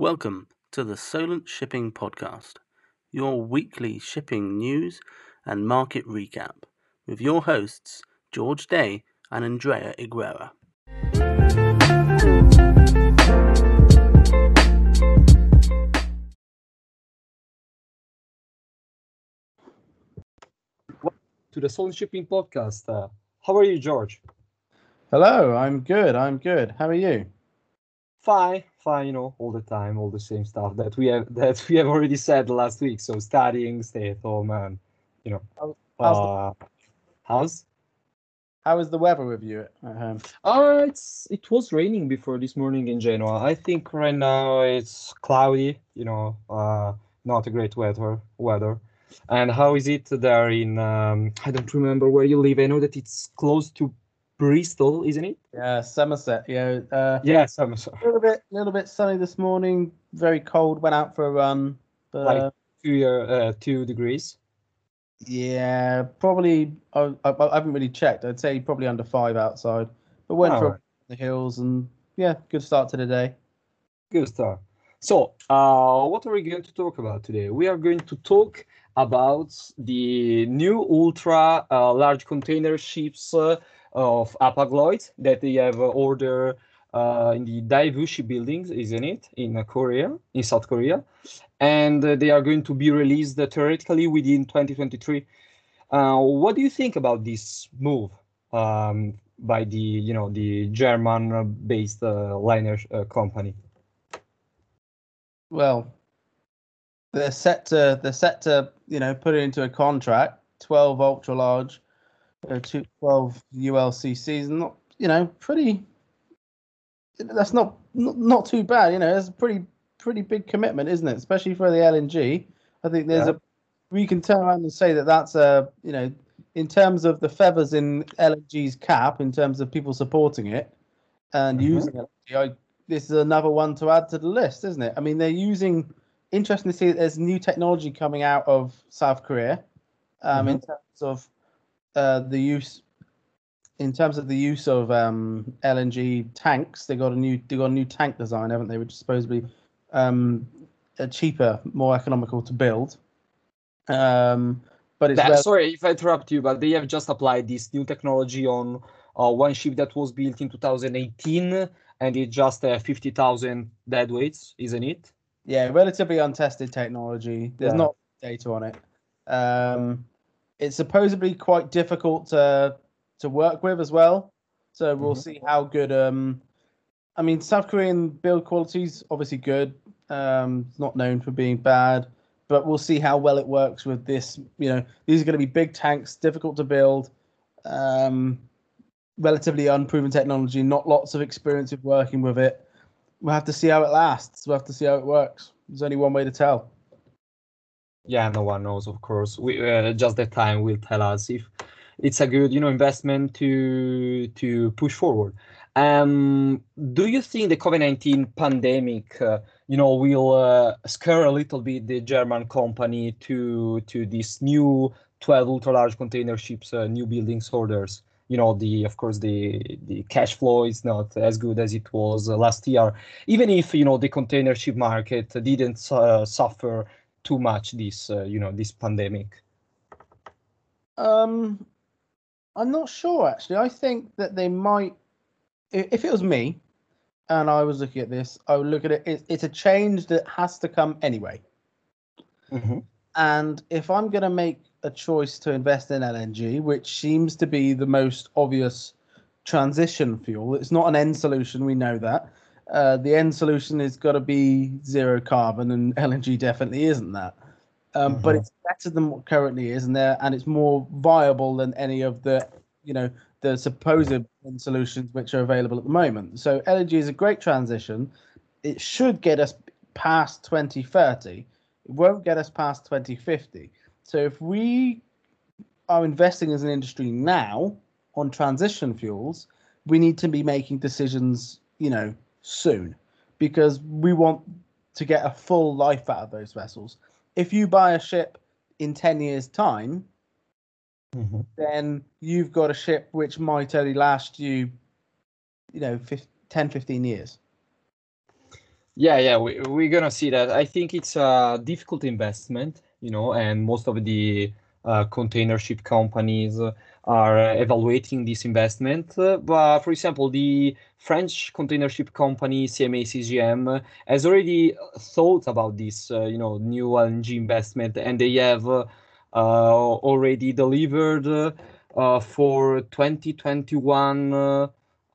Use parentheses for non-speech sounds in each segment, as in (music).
Welcome to the Solent Shipping Podcast, your weekly shipping news and market recap, with your hosts George Day and Andrea Iguera. Welcome to the Solent Shipping Podcast. Uh, how are you, George? Hello, I'm good. I'm good. How are you? Fine, fine. You know, all the time, all the same stuff that we have (laughs) that we have already said last week. So studying, stay at home, and you know, How's uh, how's How is the weather with you at home? Uh, it's it was raining before this morning in Genoa. I think right now it's cloudy. You know, uh, not a great weather. Weather. And how is it there in? Um, I don't remember where you live. I know that it's close to Bristol, isn't it? Yeah, Somerset. Yeah, uh, Yes, I'm a little bit, little bit sunny this morning. Very cold. Went out for a run. But, Like- Two, uh, two degrees. yeah, probably. I, I, I haven't really checked. I'd say probably under five outside. But went for run in the hills and yeah, good start to the day. Good start. So, uh, what are we going to talk about today? We are going to talk about the new ultra uh, large container ships uh, of Hapag-Lloyd that they have uh, ordered uh, in the Daewoo shipbuildings, isn't it, in uh, Korea, in South Korea, and uh, they are going to be released uh, theoretically within 2023. Uh, what do you think about this move um, by the, you know, the German-based liner company? Well, they're set to they're set to you know put it into a contract. Twelve ultra large, uh, two, 12 ULCCs, not you know pretty. That's not not, not too bad. You know, it's a pretty pretty big commitment, isn't it? Especially for the LNG. I think there's Yeah. a we can turn around and say that that's a you know in terms of the feathers in LNG's cap, in terms of people supporting it and Mhm. using LNG, I, this is another one to add to the list, isn't it? I mean, they're using. Interesting to see that there's new technology coming out of South Korea, um, in terms of uh, the use. In terms of the use of um, LNG tanks, they got a new they got a new tank design, haven't they? Which is supposedly um, uh, cheaper, more economical to build. Um, but it's That- sorry if I interrupt you, but they have just applied this new technology on uh, one ship that was built in 2018, and it just uh, 50,000 dead weights, isn't it? yeah, relatively untested technology. There's Yeah. not data on it. Um, it's supposedly quite difficult to to work with as well. So we'll Mhm. see how good. Um, I mean, South Korean build quality is obviously good. Um, it's not known for being bad, but we'll see how well it works with this. You know, these are going to be big tanks, difficult to build. Um, relatively unproven technology, not lots of experience of working with it. We'll have to see how it lasts. We'll have to see how it works. There's only one way to tell. Yeah, no one knows, of course. We uh, just the time will tell us if it's a good, you know, investment to to push forward. Um, do you think the COVID-19 pandemic, uh, you know, will uh, scare a little bit the German company to to these new 12 ultra-large container ships, uh, new buildings orders? You know, the of course the the cash flow is not as good as it was uh, last year, even if you know the container ship market didn't uh, suffer too much this uh, you know this pandemic Um, I'm not sure actually. I think that they might. If it was me, and I was looking at this, I would look at it. it it's a change that has to come anyway. And if I'm going to make a choice to invest in LNG, which seems to be the most obvious transition fuel, it's not an end solution. We know that. Uh, the end solution is got to be zero carbon, and (laughs) LNG definitely isn't that. Um, But Mhm. it's better than what currently is, and there, and it's more viable than any of the, you know, the supposed solutions which are available at the moment. So LNG is a great transition. It should get us past 2030. It won't get us past 2050. So if we are investing as an industry now on transition fuels, we need to be making decisions, you know, soon because we want to get a full life out of those vessels. If you buy a ship in 10 years' time, then you've got a ship which might only last you, you know, 15, 10, 15 years. Yeah, yeah, we, we're gonna see that. I think it's a difficult investment, you know, and most of the uh, container ship companies are evaluating this investment. Uh, but for example, the French container ship company CMA CGM has already thought about this, uh, you know, new LNG investment, and they have uh, already delivered uh, for 2021.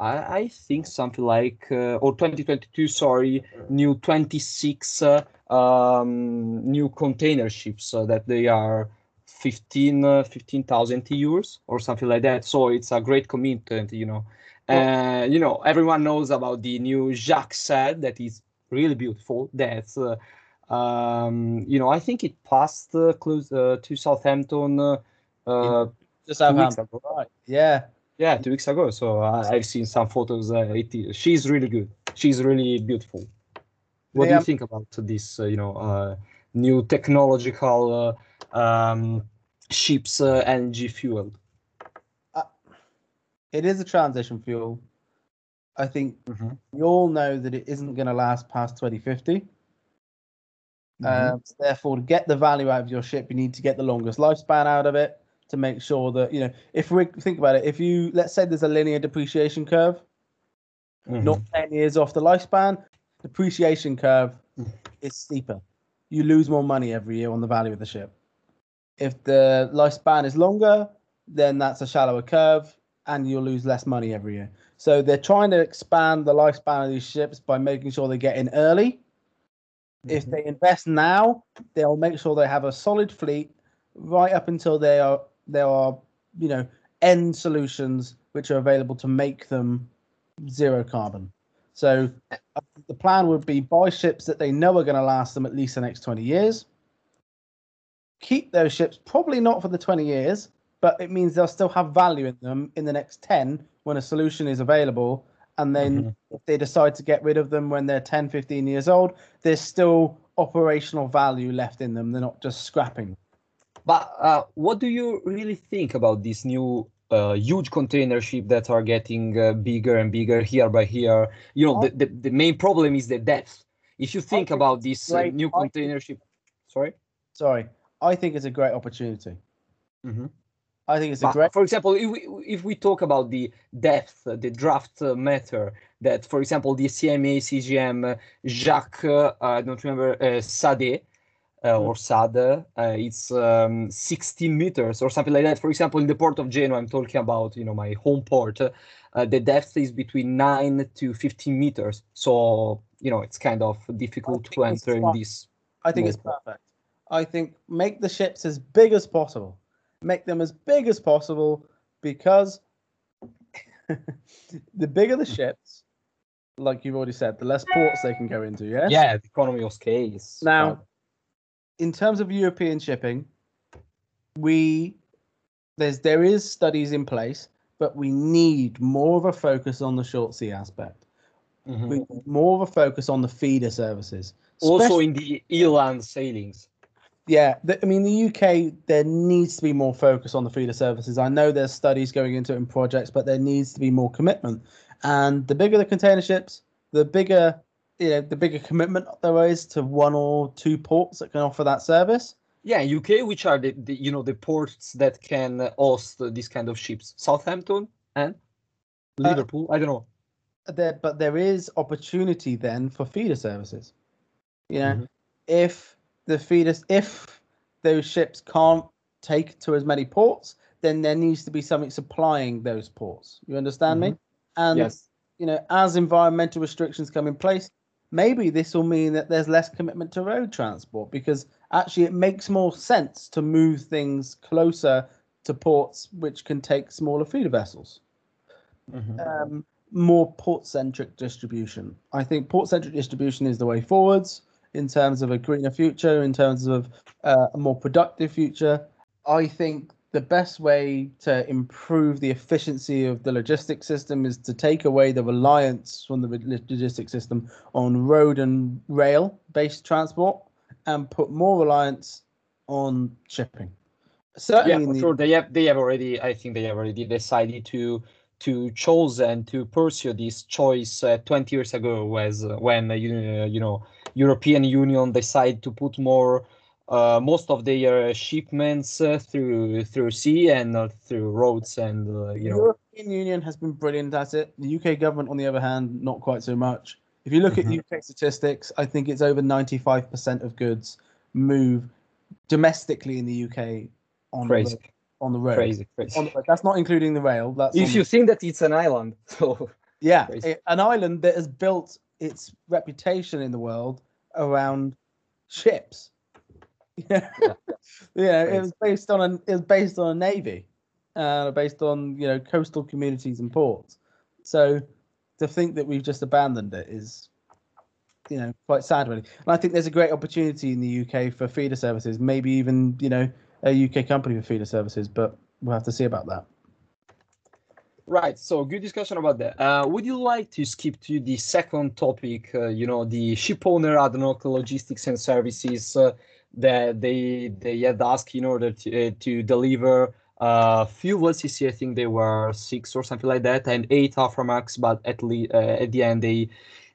I, think something like or 2022. Sorry, new 26 um, new container ships that they are 15 uh, 15,000 euros or something like that. So it's a great commitment, you know. And uh, you know, everyone knows about the new Jacques Saadé that is really beautiful. That's uh, um, you know, I think it passed uh, close uh, to Southampton. Uh, uh, Southampton, right? Yeah, yeah, two weeks ago. So I've seen some photos. Uh, it, she's really good. She's really beautiful. What yeah. do you think about this? Uh, you know, uh, new technological uh, um, ships uh, LNG fuel? Uh, it is a transition fuel. I think mm-hmm. we all know that it isn't going to last past 2050. Mm-hmm. Um, so therefore, to get the value out of your ship, you need to get the longest lifespan out of it to make sure that you know. If we think about it, if you let's say there's a linear depreciation curve, mm-hmm. not 10 years off the lifespan, depreciation curve mm. is steeper you lose more money every year on the value of the ship. If the lifespan is longer, then that's a shallower curve and you'll lose less money every year. So they're trying to expand the lifespan of these ships by making sure they get in early. Mm-hmm. If they invest now, they'll make sure they have a solid fleet right up until they are there are, you know, end solutions which are available to make them zero carbon. So the plan would be buy ships that they know are going to last them at least the next 20 years. Keep those ships, probably not for the 20 years, but it means they'll still have value in them in the next 10 when a solution is available. And then mm-hmm. if they decide to get rid of them when they're 10, 15 years old, there's still operational value left in them. They're not just scrapping. But uh, what do you really think about this new uh, huge container ship that are getting uh, bigger and bigger here by here. You know, the, the, the, main problem is the depth. If you think about this uh, new container ship, sorry, sorry, I think it's a great opportunity. Mm-hmm. I think it's a great. For example, if we, if we talk about the depth, uh, the draft uh, matter, that for example the CMA CGM Jacques, I don't remember Sade uh, or SAD, uh, it's um, 16 meters or something like that. For example, in the port of Genoa, I'm talking about, you know, my home port, uh, the depth is between 9 to 15 meters. So, you know, it's kind of difficult to enter in this. I think it's perfect. I think make the ships as big as possible. Make them as big as possible because (laughs) the bigger the ships, like you've already said, the less ports they can go into. Yes. Yeah, the economy of scale. Now, in terms of European shipping, we there's there is studies in place, but we need more of a focus on the short sea aspect. Mm-hmm. We more of a focus on the feeder services. Also in the inland sailings. Yeah, the, I mean the UK there needs to be more focus on the feeder services. I know there's studies going into it in projects, but there needs to be more commitment. And the bigger the container ships, the bigger you know the bigger commitment there is to one or two ports that can offer that service. Yeah, UK, which are the, the you know the ports that can host this kind of ships? Southampton and uh, Liverpool. Uh, I don't know. There, but there is opportunity then for feeder services. You know, mm-hmm. if the feeders, if those ships can't take to as many ports, then there needs to be something supplying those ports. You understand mm-hmm. me? And yes. you know, as environmental restrictions come in place, maybe this will mean that there's less commitment to road transport because actually it makes more sense to move things closer to ports which can take smaller feeder vessels. Mm-hmm. Um, more port centric distribution. I think port centric distribution is the way forwards in terms of a greener future, in terms of uh, a more productive future. I think the best way to improve the efficiency of the logistics system is to take away the reliance from the logistics system on road and rail based transport and put more reliance on shipping. Certainly, yeah, for the... sure. They have they have already. I think they have already decided to to chosen to pursue this choice uh, 20 years ago was uh, when uh, you, you know European Union decide to put more uh, most of their shipments uh, through through sea and uh, through roads and you know European Union has been brilliant at it. The UK government, on the other hand, not quite so much. If you look mm-hmm. at UK statistics, I think it's over 95% of goods move domestically in the UK on Crazy. the on the road. Crazy, crazy. The that's not including the rail. That's if you the... think that it's an island. (laughs) So yeah, it, an island that has built its reputation in the world around ships. (laughs) yeah, yeah. It was based on an it was based on a navy, uh, based on you know coastal communities and ports. So to think that we've just abandoned it is you know quite sad really and i think there's a great opportunity in the uk for feeder services maybe even you know a uk company for feeder services but we'll have to see about that right so good discussion about that uh, would you like to skip to the second topic uh, you know the ship owner ADNOC logistics and services uh, that they they had asked in order to, uh, to deliver uh, few VLCC, I think they were six or something like that, and eight Aframax, but at least uh, at the end they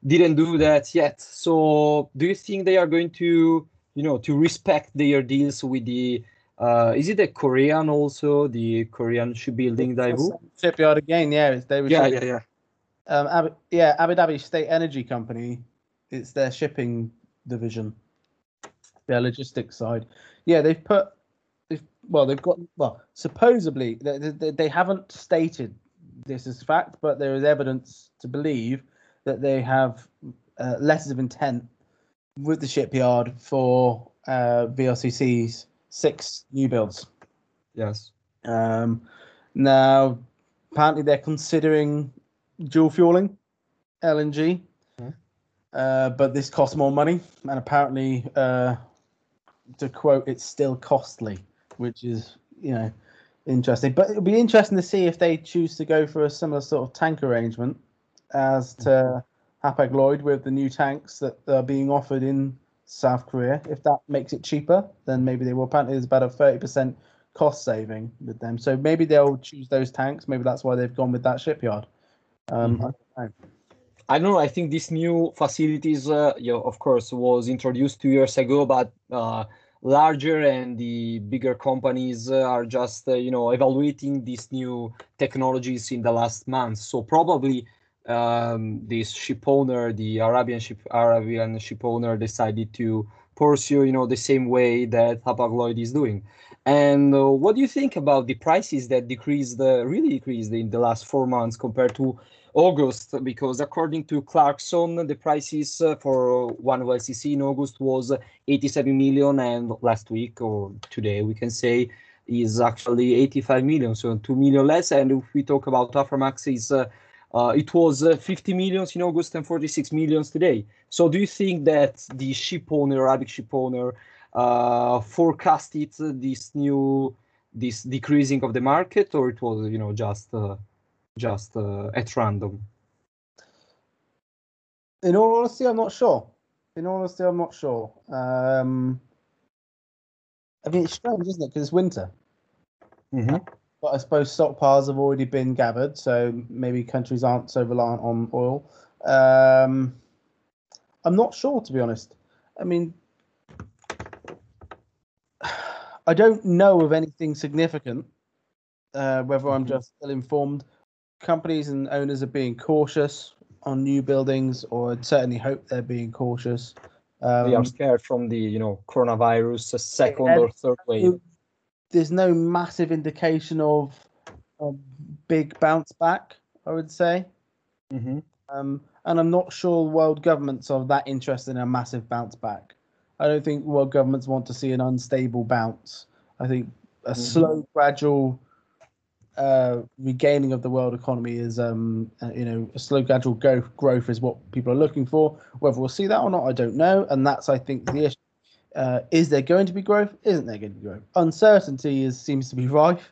didn't do that yet. So do you think they are going to, you know, to respect their deals with the uh, is it a Korean also the Korean shipbuilding Daewoo shipyard again? Yeah, it's Daewoo. Yeah, yeah, yeah. Um, Abu, yeah, Abu Dhabi State Energy Company. It's their shipping division, their logistics side. Yeah, they've put, they've well, they've got well, supposedly they, they, they haven't stated this as fact, but there is evidence to believe that they have uh, letters of intent with the shipyard for uh, VLCCs six new builds. Yes. Um, now, apparently, they're considering dual fueling LNG, hmm. uh, but this costs more money, and apparently, uh, to quote, it's still costly, which is you know interesting. But it'll be interesting to see if they choose to go for a similar sort of tank arrangement as to Hapag Lloyd with the new tanks that are being offered in South Korea. If that makes it cheaper, then maybe they will. Apparently, there's about a 30% cost saving with them. So maybe they'll choose those tanks. Maybe that's why they've gone with that shipyard. Um, mm-hmm. I, don't I don't know. I think these new facilities, uh, you know, of course, was introduced two years ago, but uh, larger and the bigger companies uh, are just, uh, you know, evaluating these new technologies in the last months. So probably um, this ship owner, the Arabian ship Arabian ship owner, decided to pursue, you know, the same way that Hapag-Lloyd is doing. And uh, what do you think about the prices that decreased, uh, really decreased in the last four months compared to August? Because according to Clarkson, the prices uh, for one VLCC in August was 87 million, and last week or today we can say is actually 85 million, so 2 million less. And if we talk about Aframax, is uh, it was uh, 50 millions in August and 46 millions today. So do you think that the ship owner, Arabic ship owner, uh, forecasted this new this decreasing of the market, or it was you know just uh, just uh, at random? In all honesty, I'm not sure. In all honesty, I'm not sure. Um, I mean, it's strange, isn't it? Because it's winter. Mm-hmm but I suppose stockpiles have already been gathered, so maybe countries aren't so reliant on oil. Um, I'm not sure, to be honest. I mean, (sighs) I don't know of anything significant. Uh, whether I'm mm-hmm. just ill informed, companies and owners are being cautious on new buildings, or I'd certainly hope they're being cautious. Um, they are scared from the you know coronavirus, a second or third wave there's no massive indication of a big bounce back. I would say, mm-hmm. um, and I'm not sure world governments are that interested in a massive bounce back. I don't think world governments want to see an unstable bounce. I think a mm-hmm. slow, gradual uh, regaining of the world economy is, um, uh, you know, a slow, gradual growth, growth is what people are looking for. Whether we'll see that or not, I don't know. And that's, I think, the issue. Uh, is there going to be growth? Isn't there going to be growth? Uncertainty is seems to be rife.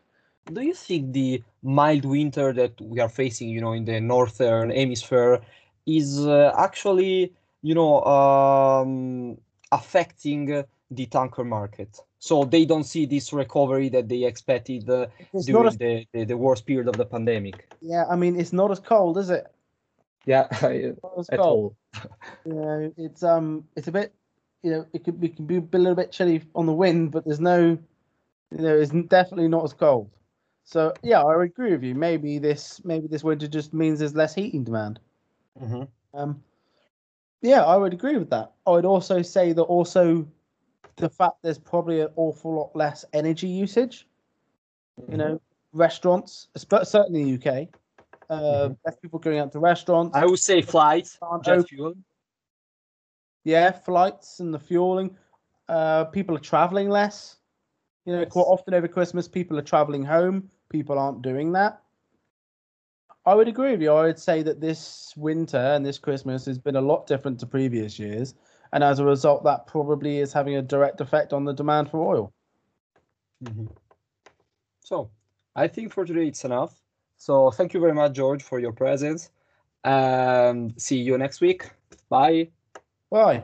Do you think the mild winter that we are facing, you know, in the northern hemisphere, is uh, actually, you know, um, affecting the tanker market. So they don't see this recovery that they expected uh, during as, the, the, the worst period of the pandemic. yeah, I mean, it's not as cold, is it? Yeah, (laughs) at cold. (laughs) all. Know, it's um, it's a bit, you know, it could be, it can be a little bit chilly on the wind, but there's no, you know, it's definitely not as cold. So yeah, I agree with you. Maybe this, maybe this winter just means there's less heating demand. Mhm. Um, yeah, I would agree with that. I would also say that also the fact there's probably an awful lot less energy usage. You know, restaurants, espe- certainly in the UK, uh, Mhm. less people going out to restaurants. I would say flights, jet open. fuel. Yeah, flights and the fueling. Uh, people are traveling less. You know, quite often over Christmas, people are traveling home. People aren't doing that. I would agree with you. I would say that this winter and this Christmas has been a lot different to previous years. And as a result, that probably is having a direct effect on the demand for oil. Mhm. So I think for today it's enough. So thank you very much, George, for your presence. And see you next week. Bye. Bye.